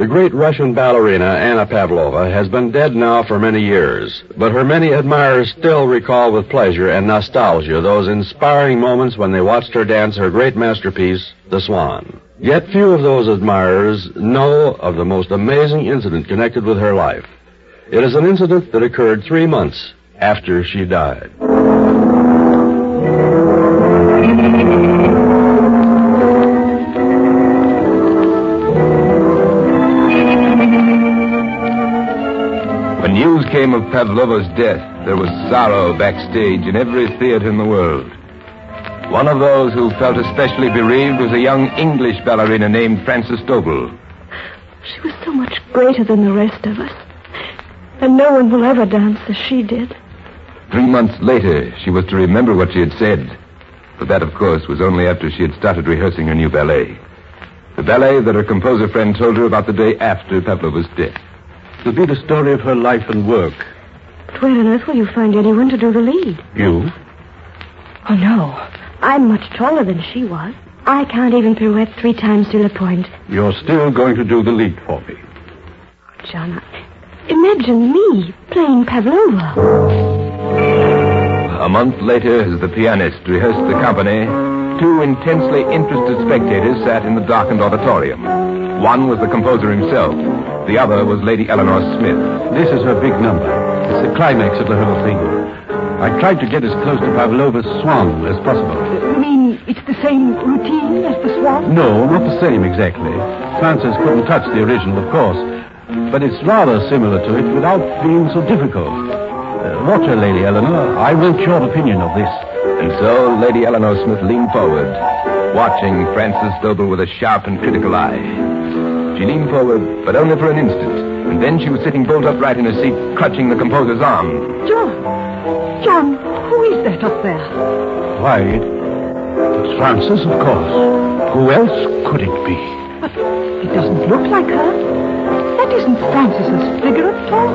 The great Russian ballerina Anna Pavlova has been dead now for many years, but her many admirers still recall with pleasure and nostalgia those inspiring moments when they watched her dance her great masterpiece, The Swan. Yet few of those admirers know of the most amazing incident connected with her life. It is an incident that occurred three months after she died. When news came of Pavlova's death, there was sorrow backstage in every theater in the world. One of those who felt especially bereaved was a young English ballerina named Frances Doble. She was so much greater than the rest of us. And no one will ever dance as she did. Three months later, she was to remember what she had said. But that, of course, was only after she had started rehearsing her new ballet. The ballet that her composer friend told her about the day after Pavlova's death. It'll be the story of her life and work. But where on earth will you find anyone to do the lead? You? Oh, no. I'm much taller than she was. I can't even pirouette three times to the point. You're still going to do the lead for me. Oh, John, imagine me playing Pavlova. A month later, as the pianist rehearsed the company, two intensely interested spectators sat in the darkened auditorium. One was the composer himself. The other was Lady Eleanor Smith. This is her big number. It's the climax of the whole thing. I tried to get as close to Pavlova's swan as possible. You mean it's the same routine as the swan? No, not the same exactly. Frances couldn't touch the original, of course. But it's rather similar to it without being so difficult. Uh, watch her, Lady Eleanor. I want your opinion of this. And so Lady Eleanor Smith leaned forward, watching Frances Doble with a sharp and critical eye. She leaned forward, but only for an instant, and then she was sitting bolt upright in her seat, clutching the composer's arm. John! John, who is that up there? Why, it's Frances, of course. Who else could it be? But it doesn't look like her. That isn't Frances's figure at all.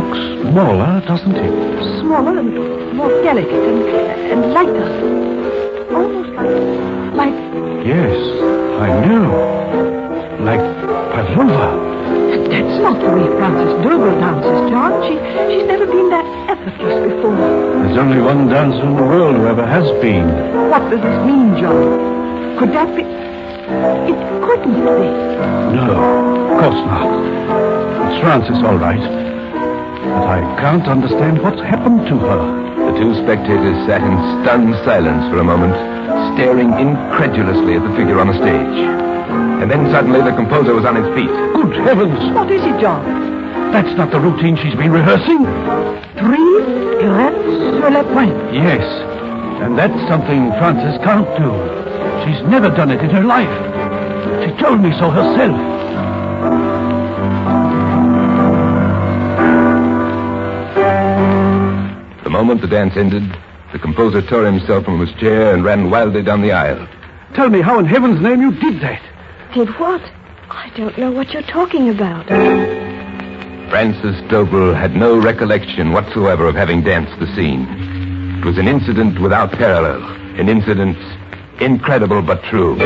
Looks smaller, doesn't it? Smaller and more delicate and, and lighter. Almost like, like, Yes, I know. Like Pavlova. that's not the way Frances Doble dances, John. She, she's never been that effortless before. There's only one dancer in the world who ever has been. What does this mean, John? Could that be... It couldn't be. No, of course not. It's Frances, all right. But I can't understand what's happened to her. The two spectators sat in stunned silence for a moment, staring incredulously at the figure on the stage. And then suddenly the composer was on his feet. Good heavens! What is it, John? That's not the routine she's been rehearsing. Three pirouettes sur le point. Yes, and that's something Frances can't do. She's never done it in her life. She told me so herself. The moment the dance ended, the composer tore himself from his chair and ran wildly down the aisle. Tell me how in heaven's name you did that. Did what? I don't know what you're talking about. Frances Doble had no recollection whatsoever of having danced the scene. It was an incident without parallel, an incident incredible but true.